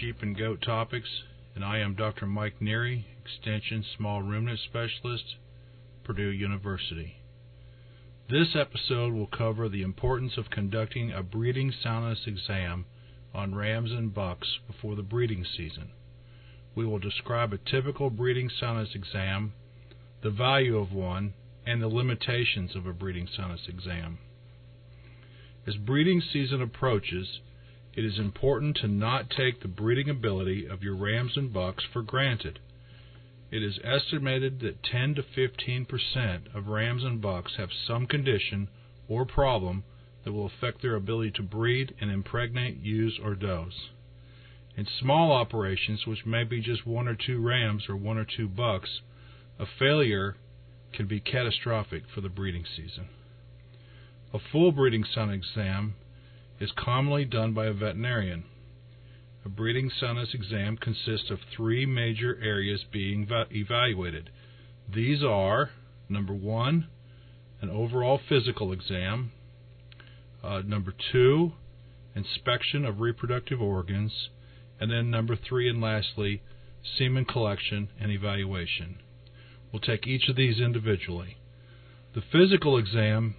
sheep and goat topics, and I am Dr. Mike Neary, Extension Small Ruminant Specialist, Purdue University. This episode will cover the importance of conducting a breeding soundness exam on rams and bucks before the breeding season. We will describe a typical breeding soundness exam, the value of one, and the limitations of a breeding soundness exam. As breeding season approaches, it is important to not take the breeding ability of your rams and bucks for granted. It is estimated that 10 to 15 percent of rams and bucks have some condition or problem that will affect their ability to breed and impregnate ewes or does. In small operations, which may be just one or two rams or one or two bucks, a failure can be catastrophic for the breeding season. A full breeding soundness exam is commonly done by a veterinarian. A breeding soundness exam consists of three major areas being evaluated. These are number one, an overall physical exam, uh, number two, inspection of reproductive organs, and then number three and lastly, semen collection and evaluation. We'll take each of these individually. The physical exam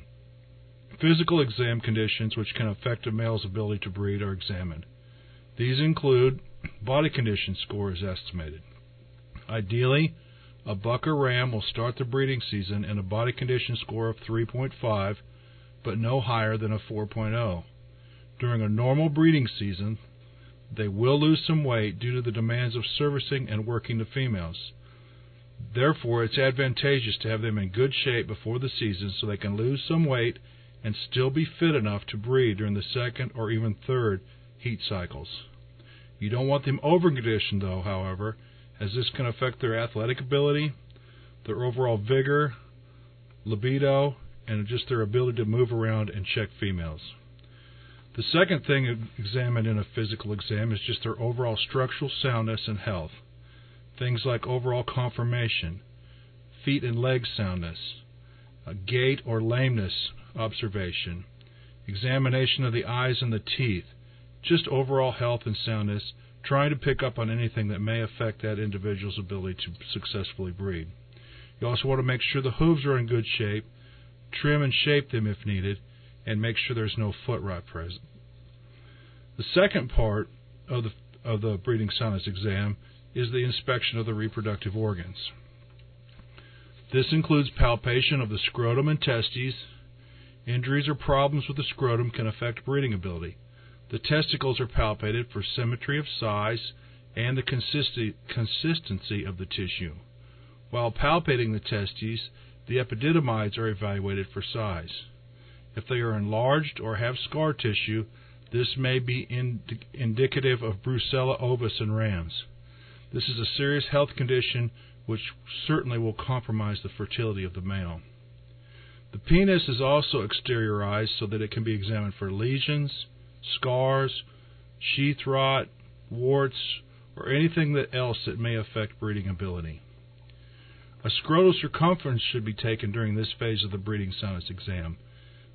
Physical exam conditions which can affect a male's ability to breed are examined. These include body condition score is estimated. Ideally, a buck or ram will start the breeding season in a body condition score of 3.5, but no higher than a 4.0. During a normal breeding season, they will lose some weight due to the demands of servicing and working the females. Therefore, it's advantageous to have them in good shape before the season so they can lose some weight and still be fit enough to breed during the second or even third heat cycles. You don't want them overconditioned, though, however, as this can affect their athletic ability, their overall vigor, libido, and just their ability to move around and check females. The second thing examined in a physical exam is just their overall structural soundness and health. Things like overall conformation, feet and leg soundness, gait or lameness observation, examination of the eyes and the teeth, just overall health and soundness, trying to pick up on anything that may affect that individual's ability to successfully breed. You also want to make sure the hooves are in good shape, trim and shape them if needed, and make sure there's no foot rot present. The second part of the of the breeding soundness exam is the inspection of the reproductive organs. This includes palpation of the scrotum and testes, Injuries or problems with the scrotum can affect breeding ability. The testicles are palpated for symmetry of size and the consistency of the tissue. While palpating the testes, the epididymides are evaluated for size. If they are enlarged or have scar tissue, this may be ind- indicative of brucella ovis in rams. This is a serious health condition which certainly will compromise the fertility of the male. The penis is also exteriorized so that it can be examined for lesions, scars, sheath rot, warts, or anything that else that may affect breeding ability. A scrotal circumference should be taken during this phase of the breeding soundness exam.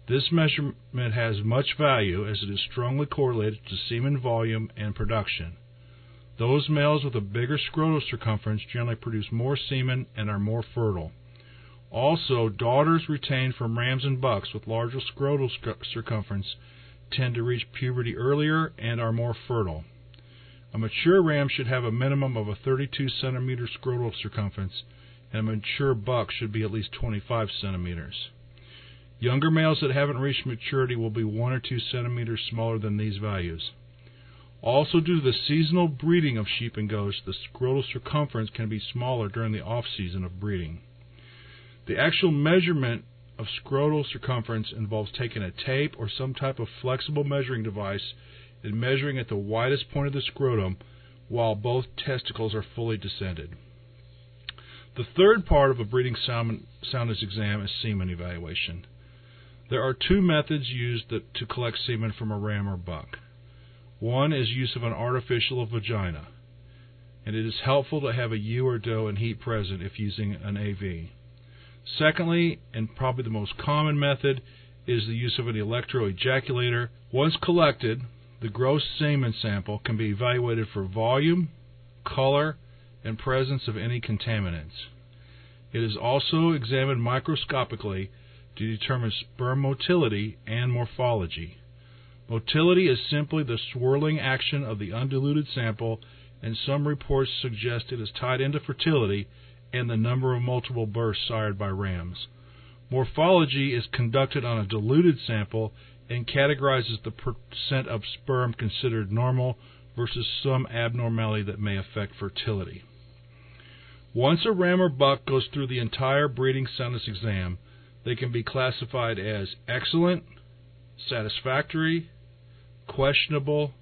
This measurement has much value as it is strongly correlated to semen volume and production. Those males with a bigger scrotal circumference generally produce more semen and are more fertile. Also, daughters retained from rams and bucks with larger scrotal circumference tend to reach puberty earlier and are more fertile. A mature ram should have a minimum of a 32 centimeter scrotal circumference, and a mature buck should be at least 25 centimeters. Younger males that haven't reached maturity will be 1 or 2 centimeters smaller than these values. Also, due to the seasonal breeding of sheep and goats, the scrotal circumference can be smaller during the off season of breeding. The actual measurement of scrotal circumference involves taking a tape or some type of flexible measuring device and measuring at the widest point of the scrotum while both testicles are fully descended. The third part of a breeding soundness exam is semen evaluation. There are two methods used to collect semen from a ram or buck. One is use of an artificial vagina, and it is helpful to have a ewe or doe in heat present if using an AV. Secondly, and probably the most common method, is the use of an electroejaculator. Once collected, the gross semen sample can be evaluated for volume, color, and presence of any contaminants. It is also examined microscopically to determine sperm motility and morphology. Motility is simply the swirling action of the undiluted sample, and some reports suggest it is tied into fertility and the number of multiple births sired by rams. Morphology is conducted on a diluted sample and categorizes the percent of sperm considered normal versus some abnormality that may affect fertility. Once a ram or buck goes through the entire breeding soundness exam, they can be classified as excellent, satisfactory, questionable,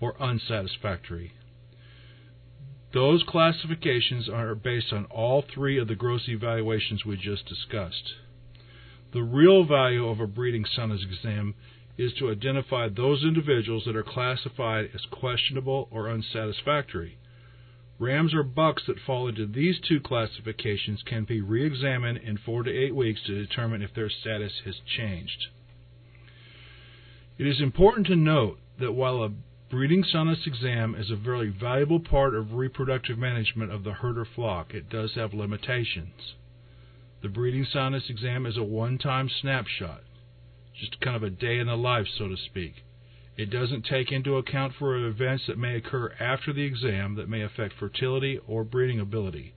or unsatisfactory. Those classifications are based on all three of the gross evaluations we just discussed. The real value of a breeding soundness exam is to identify those individuals that are classified as questionable or unsatisfactory. Rams or bucks that fall into these two classifications can be re examined in four to eight weeks to determine if their status has changed. It is important to note that while a breeding soundness exam is a very valuable part of reproductive management of the herder flock, it does have limitations. The breeding soundness exam is a one time snapshot, just kind of a day in the life, so to speak. It doesn't take into account for events that may occur after the exam that may affect fertility or breeding ability.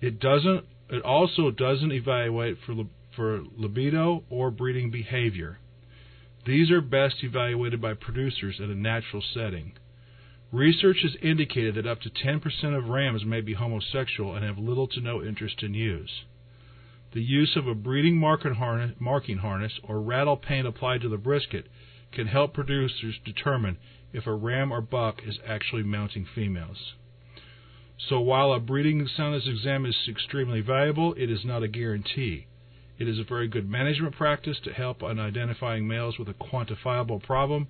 It doesn't. It also doesn't evaluate for for libido or breeding behavior. These are best evaluated by producers in a natural setting. Research has indicated that up to 10% of rams may be homosexual and have little to no interest in ewes. The use of a breeding marking harness or raddle paint applied to the brisket can help producers determine if a ram or buck is actually mounting females. So while a breeding soundness exam is extremely valuable, it is not a guarantee. It is a very good management practice to help in identifying males with a quantifiable problem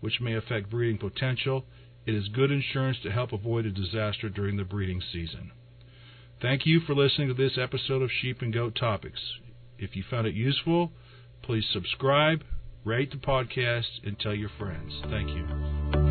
which may affect breeding potential. It is good insurance to help avoid a disaster during the breeding season. Thank you for listening to this episode of Sheep and Goat Topics. If you found it useful, please subscribe, rate the podcast, and tell your friends. Thank you.